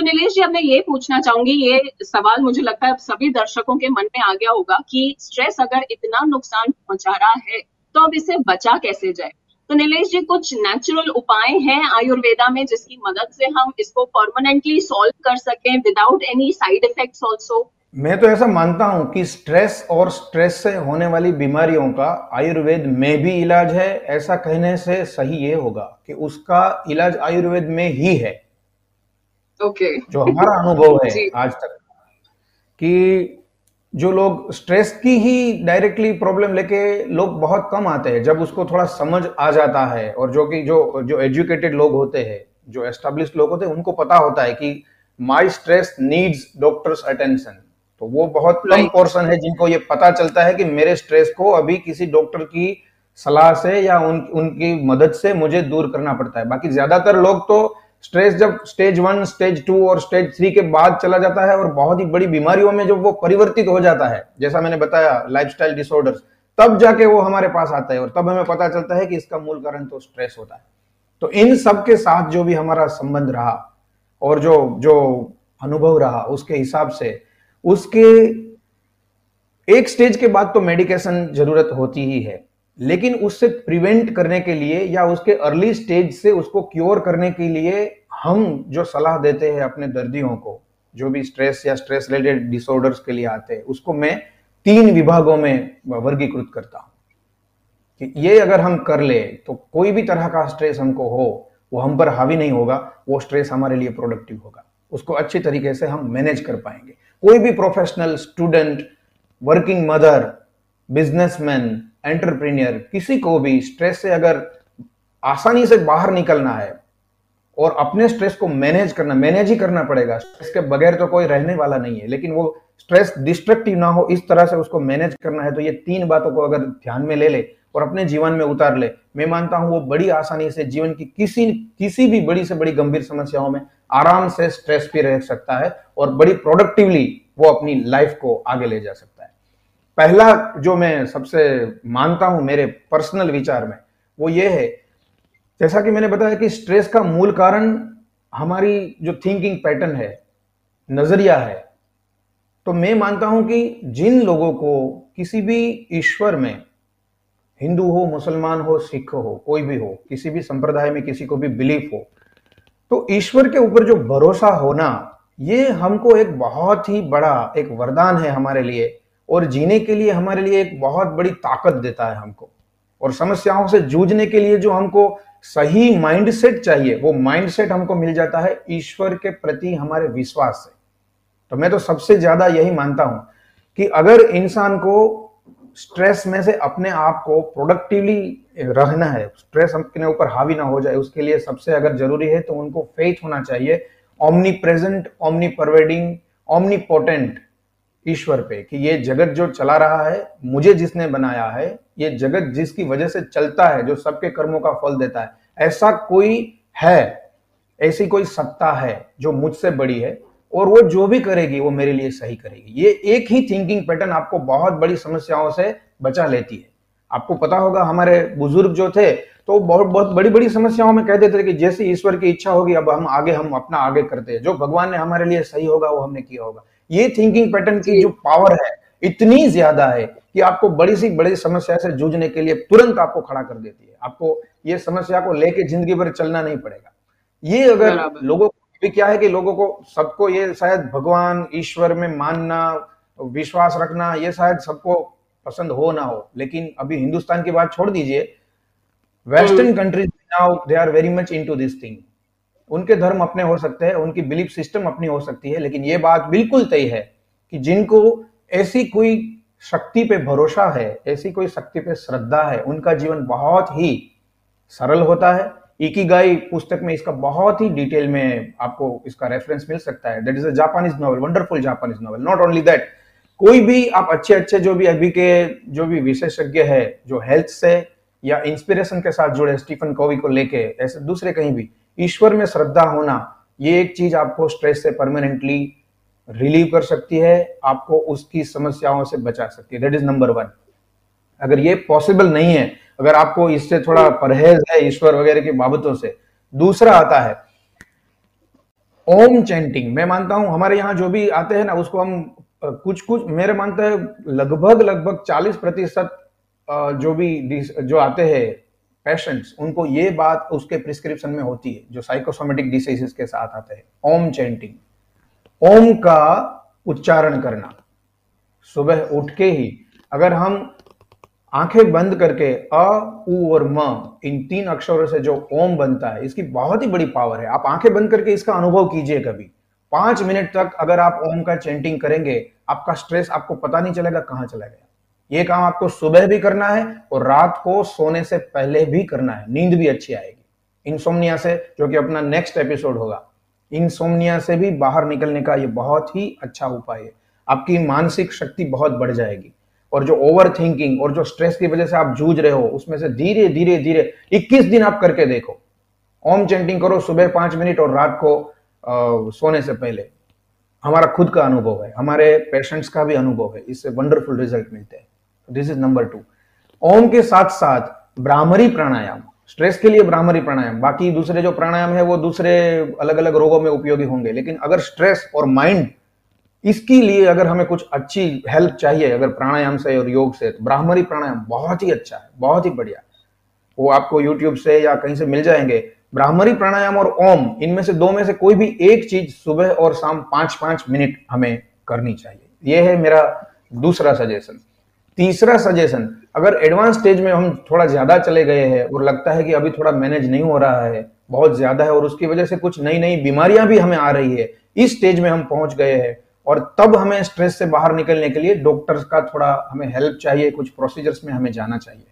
तो नीलेश जी, अब मैं ये पूछना चाहूँगी, ये सवाल मुझे लगता है अब सभी दर्शकों के मन में आ गया होगा कि स्ट्रेस अगर इतना नुकसान पहुँचा रहा है तो अब इसे बचा कैसे जाए? तो नीलेश जी, कुछ नेचुरल उपाय हैं आयुर्वेदा में जिसकी मदद से हम इसको परमानेंटली सॉल्व कर सकें without any side effects also मैं तो ऐसा मानता हूँ कि स्ट्रेस और स्ट्रेस से होने वाली बीमारियों का आयुर्वेद में भी इलाज है। ऐसा कहने से सही ये होगा कि उसका इलाज आयुर्वेद में ही है। Okay. जो हमारा अनुभव है आज तक कि जो लोग स्ट्रेस की ही डायरेक्टली प्रॉब्लम लेके लोग बहुत कम आते हैं जब उसको थोड़ा समझ आ जाता है और जो कि जो जो एजुकेटेड लोग होते हैं जो एस्टेब्लिश लोग होते हैं उनको पता होता है कि my stress needs doctor's attention तो वो बहुत कम पोर्सन है जिनको ये पता चलता है कि मेरे स्ट्रेस को अभी किसी डॉक्टर की सलाह से या उन उनकी मदद से मुझे दूर करना पड़ता है। बाकी ज़्यादातर लोग तो स्ट्रेस जब स्टेज वन, स्टेज टू और स्टेज थ्री के बाद चला जाता है और बहुत ही बड़ी बीमारियों में जब वो परिवर्तित हो जाता है, जैसा मैंने बताया लाइफस्टाइल डिसऑर्डर्स तब जाके वो हमारे पास आता है और तब हमें पता चलता है कि इसका मूल कारण तो स्ट्रेस होता है। तो इन सब के साथ जो भी हमारा संबंध रहा और जो जो अनुभव रहा उसके हिसाब से, उसके एक स्टेज के बाद तो मेडिकेशन ज़रूरत होती ही है। लेकिन उससे प्रिवेंट करने के लिए या उसके अर्ली स्टेज से उसको क्योर करने के लिए हम जो सलाह देते हैं अपने दर्दियों को, जो भी स्ट्रेस या स्ट्रेस रिलेटेड डिसऑर्डर्स के लिए आते हैं, उसको मैं तीन विभागों में वर्गीकृत करता हूँ। कि ये अगर हम कर ले तो कोई भी तरह का स्ट्रेस हमको हो, वो हम पर हावी नहीं होगा, वो स्ट्रेस हमारे लिए प्रोडक्टिव होगा। उसको अच्छी तरीके से हम मैनेज कर पाएँगे। कोई भी professional student working mother businessman, entrepreneur, किसी को भी स्ट्रेस से अगर आसानी से बाहर निकलना है और अपने स्ट्रेस को मैनेज करना मैनेज ही करना पड़ेगा। स्ट्रेस के बगैर तो कोई रहने वाला नहीं है, लेकिन वो स्ट्रेस डिस्ट्रक्टिव ना हो, इस तरह से उसको मैनेज करना है तो ये तीन बातों को अगर ध्यान में ले ले और अपने जीवन में उतार ले, मैं मानता हूँ वो बड़ी आसानी से जीवन की किसी किसी भी बड़ी से बड़ी गंभीर समस्याओं में आराम से स्ट्रेस फ्री रह सकता है और बड़ी प्रोडक्टिवली वो अपनी लाइफ को आगे ले जा सकता है। पहला जो मैं सबसे मानता हूँ मेरे पर्सनल विचार में, वो ये है, जैसा कि मैंने बताया कि स्ट्रेस का मूल कारण हमारी जो थिंकिंग पैटर्न है, नज़रिया है तो मैं मानता हूँ कि जिन लोगों को किसी भी ईश्वर में, हिंदू हो, मुसलमान हो, सिख हो, कोई भी हो, किसी भी संप्रदाय में किसी को भी बिलीफ हो तो ईश्वर के ऊपर जो भरोसा होना, ये हमको एक बहुत ही बड़ा एक वरदान है हमारे लिए। और जीने के लिए हमारे लिए एक बहुत बड़ी ताकत देता है हमको। और समस्याओं से जूझने के लिए जो हमको सही माइंडसेट चाहिए, वो माइंडसेट हमको मिल जाता है ईश्वर के प्रति हमारे विश्वास से। तो मैं तो सबसे ज़्यादा यही मानता हूँ कि अगर इंसान को स्ट्रेस में से अपने आप को प्रोडक्टिवली रहना है स्ट्रेस अपने ऊपर हावी ना हो जाए, उसके लिए सबसे अगर ज़रूरी है तो उनको फेथ होना चाहिए। Omnipresent omni pervading omnipotent ईश्वर पे कि ये जगत जो चला रहा है, मुझे जिसने बनाया है, ये जगत जिसकी वजह से चलता है, जो सबके कर्मों का फल देता है, ऐसा कोई है, ऐसी कोई सत्ता है जो मुझसे बड़ी है और वो जो भी करेगी, वो मेरे लिए सही करेगी। ये एक ही थिंकिंग पैटर्न आपको बहुत बड़ी समस्याओं से बचा लेती है। आपको पता होगा, हमारे बुज़ुर्ग जो थे तो बहुत बहुत बड़ी बड़ी समस्याओं में कह देते थे कि जैसी ईश्वर की इच्छा होगी, अब हम आगे, हम अपना आगे करते हैं। जो भगवान ने हमारे लिए सही होगा, वो हमने किया होगा। ये थिंकिंग पैटर्न की जो पावर है इतनी ज़्यादा है कि आपको बड़ी सी बड़ी समस्या से जूझने के लिए तुरंत आपको खड़ा कर देती है। आपको ये समस्या को लेके ज़िंदगी भर चलना नहीं पड़ेगा। ये अगर लोगों को क्या है कि लोगों को सबको ये शायद भगवान ईश्वर में मानना विश्वास रखना ये शायद सबको पसंद हो ना हो लेकिन अभी हिंदुस्तान की बात छोड़ दीजिए। Western countries now they are very much into this thing उनके धर्म अपने हो सकते हैं, उनकी बिलीफ सिस्टम अपनी हो सकती है, लेकिन ये बात बिल्कुल तय है कि जिनको ऐसी कोई शक्ति पे भरोसा है, ऐसी कोई शक्ति पे श्रद्धा है, उनका जीवन बहुत ही सरल होता है। इकीगाई पुस्तक में इसका बहुत ही डिटेल में आपको इसका रेफरेंस मिल सकता है। That is a Japanese novel wonderful Japanese novel not only that कोई भी आप अच्छे अच्छे जो भी अभी के जो भी विशेषज्ञ है, जो हेल्थ से या इंस्पिरेशन के साथ जुड़े स्टीफन कोवी को लेके, ऐसे दूसरे कहीं भी ईश्वर में श्रद्धा होना, ये एक चीज़ आपको स्ट्रेस से परमानेंटली रिलीव कर सकती है, आपको उसकी समस्याओं से बचा सकती है। दैट इज़ नंबर वन अगर ये पॉसिबल नहीं है, अगर आपको इससे थोड़ा परहेज है ईश्वर वगैरह की बाबतों से, दूसरा आता है, ओम चैंटिंग मैं मानता हूँ, हमारे यहाँ जो भी आते हैं ना, उसको हम कुछ कुछ मेरे मानते हैं लगभग लगभग 40 प्रतिशत जो भी, जो आते हैं पेशेंट्स उनको ये बात उसके प्रिस्क्रिप्शन में होती है, जो साइकोसोमेटिक डिसीजेस के साथ आते हैं। ओम चैंटिंग ओम का उच्चारण करना। सुबह उठ के ही अगर हम आँखें बंद करके अ, उ और म, इन तीन अक्षरों से जो ओम बनता है, इसकी बहुत ही बड़ी पावर है। आप आँखें बंद करके इसका अनुभव कीजिए कभी। पाँच मिनट तक अगर आप ओम का चेंटिंग करेंगे, आपका स्ट्रेस आपको पता नहीं चलेगा कहाँ चला गया। ये काम आपको सुबह भी करना है और रात को सोने से पहले भी करना है। नींद भी अच्छी आएगी। इंसोमनिया से जो कि अपना नेक्स्ट एपिसोड होगा इंसोमनिया से भी बाहर निकलने का ये बहुत ही अच्छा उपाय है। आपकी मानसिक शक्ति बहुत बढ़ जाएगी और जो ओवर थिंकिंग और जो स्ट्रेस की वजह से आप जूझ रहे हो उसमें से धीरे धीरे धीरे 21 दिन आप करके देखो। ओम चेंटिंग करो सुबह पाँच मिनट और रात को आ, सोने से पहले। हमारा खुद का अनुभव है हमारे पेशेंट्स का भी अनुभव है इससे वंडरफुल रिज़ल्ट मिलते हैं। This is number two Om के साथ साथ ब्राह्मरी प्राणायाम स्ट्रेस के लिए ब्राह्मरी प्राणायाम, बाकी दूसरे जो प्राणायाम है वो दूसरे अलग अलग रोगों में उपयोगी होंगे, लेकिन अगर स्ट्रेस और माइंड इसके लिए अगर हमें कुछ अच्छी हेल्प चाहिए, अगर प्राणायाम से और योग से तो ब्राह्मरी प्राणायाम बहुत ही अच्छा है, बहुत ही बढ़िया। वो आपको यूट्यूब से या कहीं से मिल जाएँगे। ब्राह्मरी प्राणायाम और ओम, इनमें से दो में से कोई भी एक चीज़ सुबह और शाम पाँच पाँच मिनट हमें करनी चाहिए। यह है मेरा दूसरा सजेशन तीसरा सजेशन अगर एडवांस स्टेज में हम थोड़ा ज़्यादा चले गए हैं और लगता है कि अभी थोड़ा मैनेज नहीं हो रहा है, बहुत ज़्यादा है और उसकी वजह से कुछ नई नई बीमारियाँ भी हमें आ रही है, इस स्टेज में हम पहुँच गए हैं और तब हमें स्ट्रेस से बाहर निकलने के लिए डॉक्टर्स का थोड़ा हमें हेल्प चाहिए, कुछ प्रोसीजर्स में हमें जाना चाहिए।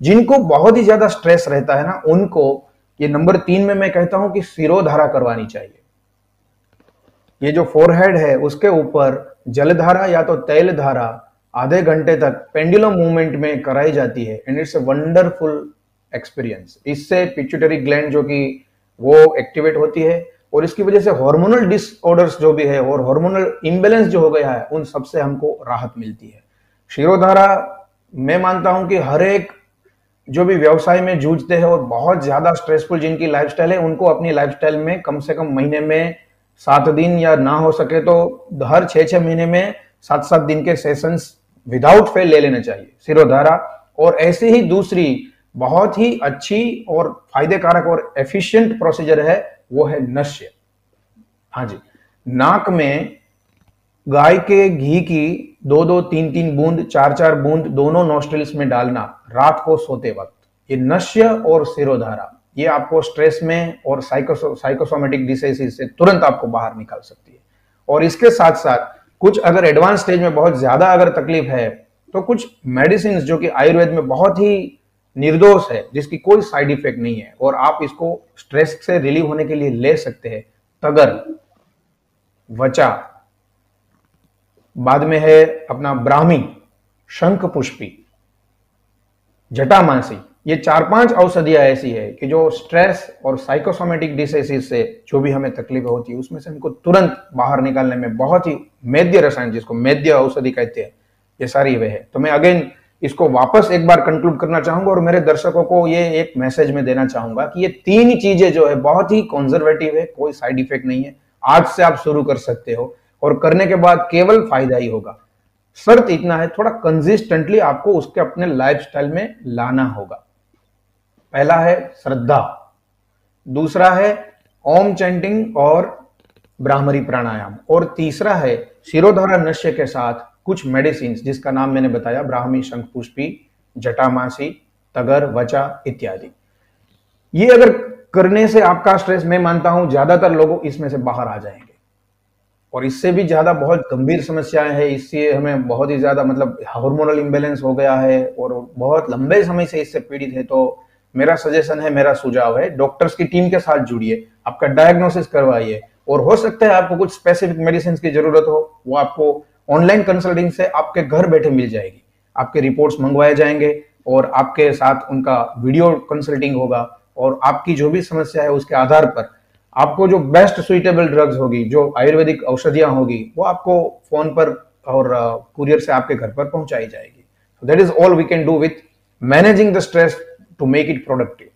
जिनको बहुत ही ज़्यादा स्ट्रेस रहता है ना, उनको, ये नंबर तीन में मैं कहता हूँ कि सिरोधारा करवानी चाहिए। ये जो फोरहेड है, उसके ऊपर जलधारा या तो तेल धारा आधे घंटे तक पेंडुलम मूवमेंट में कराई जाती है and it's a wonderful experience इससे पिट्यूटरी ग्लैंड जो कि वो एक्टिवेट होती है, और इसकी वजह से हार्मोनल डिसऑर्डर्स जो भी है, और हार्मोनल इम्बेलेंस जो हो गया है, उन सबसे हमको राहत मिलती है। शिरोधारा, मैं मानता हूँ कि हर एक जो भी व्यवसाय में जूझते हैं, और बहुत ज़्यादा स्ट्रेसफुल जिनकी लाइफस्टाइल है, उनको अपनी लाइफस्टाइल में कम से कम महीने में सात दिन या ना हो सके तो हर छह छह महीने में सात सात दिन के सेशंस विदाउट फेल ले लेना चाहिए, सिरोधारा। और ऐसे ही दूसरी बहुत ही अच्छी और फायदेकारक और एफिशिएंट प्रोसीजर है, वो है नश्य। हाँ जी, नाक में गाय के घी की दो दो तीन तीन बूंद, चार चार बूंद दोनों नोस्ट्रिल्स में डालना रात को सोते वक्त। ये नश्य और सिरोधारा, ये आपको स्ट्रेस में और साइकोसो साइकोसोमेटिक डिसीज से तुरंत आपको बाहर निकाल सकती है। और इसके साथ साथ कुछ अगर एडवांस स्टेज में बहुत ज़्यादा अगर तकलीफ़ है तो कुछ मेडिसिन जो कि आयुर्वेद में बहुत ही निर्दोष है, जिसकी कोई साइड इफ़ेक्ट नहीं है, और आप इसको स्ट्रेस से रिलीव होने के लिए ले सकते हैं। तगर वचा बाद में है अपना ब्राह्मी, शंख पुष्पी, जटामासी। ये चार पाँच औषधियाँ ऐसी है कि जो स्ट्रेस और साइकोसोमेटिक डिसीज से जो भी हमें तकलीफ़ होती है, उसमें से हमको तुरंत बाहर निकालने में बहुत ही मेद्य रसायन, जिसको मेद्य औषधि कहते हैं, ये सारी वे है। तो मैं अगेन इसको वापस एक बार कंक्लूड करना चाहूँगा और मेरे दर्शकों को ये एक मैसेज में देना चाहूँगा कि ये तीन चीज़ें जो है, बहुत ही कॉन्जर्वेटिव है, कोई साइड इफ़ेक्ट नहीं है। आज से आप शुरू कर सकते हो और करने के बाद केवल फ़ायदा ही होगा। शर्त इतना है, थोड़ा कंसिस्टेंटली आपको उसके अपने लाइफस्टाइल में लाना होगा। पहला है श्रद्धा, दूसरा है ओम चैंटिंग और ब्राह्मरी प्राणायाम, और तीसरा है शिरोधारा नश्य के साथ कुछ मेडिसिन जिसका नाम मैंने बताया, ब्राह्मी शंख पुष्पी जटामासी, तगर, वचा इत्यादि। ये अगर करने से आपका स्ट्रेस मैं मानता हूँ, ज़्यादातर लोग इसमें से बाहर आ जाएँगे। और इससे भी ज़्यादा बहुत गंभीर समस्याएँ हैं, इससे हमें बहुत ही ज़्यादा मतलब हार्मोनल इम्बेलेंस हो गया है, और बहुत लंबे समय से इससे पीड़ित है तो मेरा सजेशन है, मेरा सुझाव है डॉक्टर्स की टीम के साथ जुड़िए, आपका डायग्नोसिस करवाइए, और हो सकता है आपको कुछ स्पेसिफिक मेडिसिन की ज़रूरत हो, वो आपको ऑनलाइन कंसल्टिंग से आपके घर बैठे मिल जाएगी। आपके रिपोर्ट्स मंगवाए जाएँगे, और आपके साथ उनका वीडियो कंसल्टिंग होगा, और आपकी जो भी समस्या है उसके आधार पर आपको जो बेस्ट सुइटेबल ड्रग्स होगी, जो आयुर्वेदिक औषधियाँ होगी, वो आपको फ़ोन पर और कुरियर से आपके घर पर पहुंचाई जाएगी। That is all we can do with managing the stress to make it productive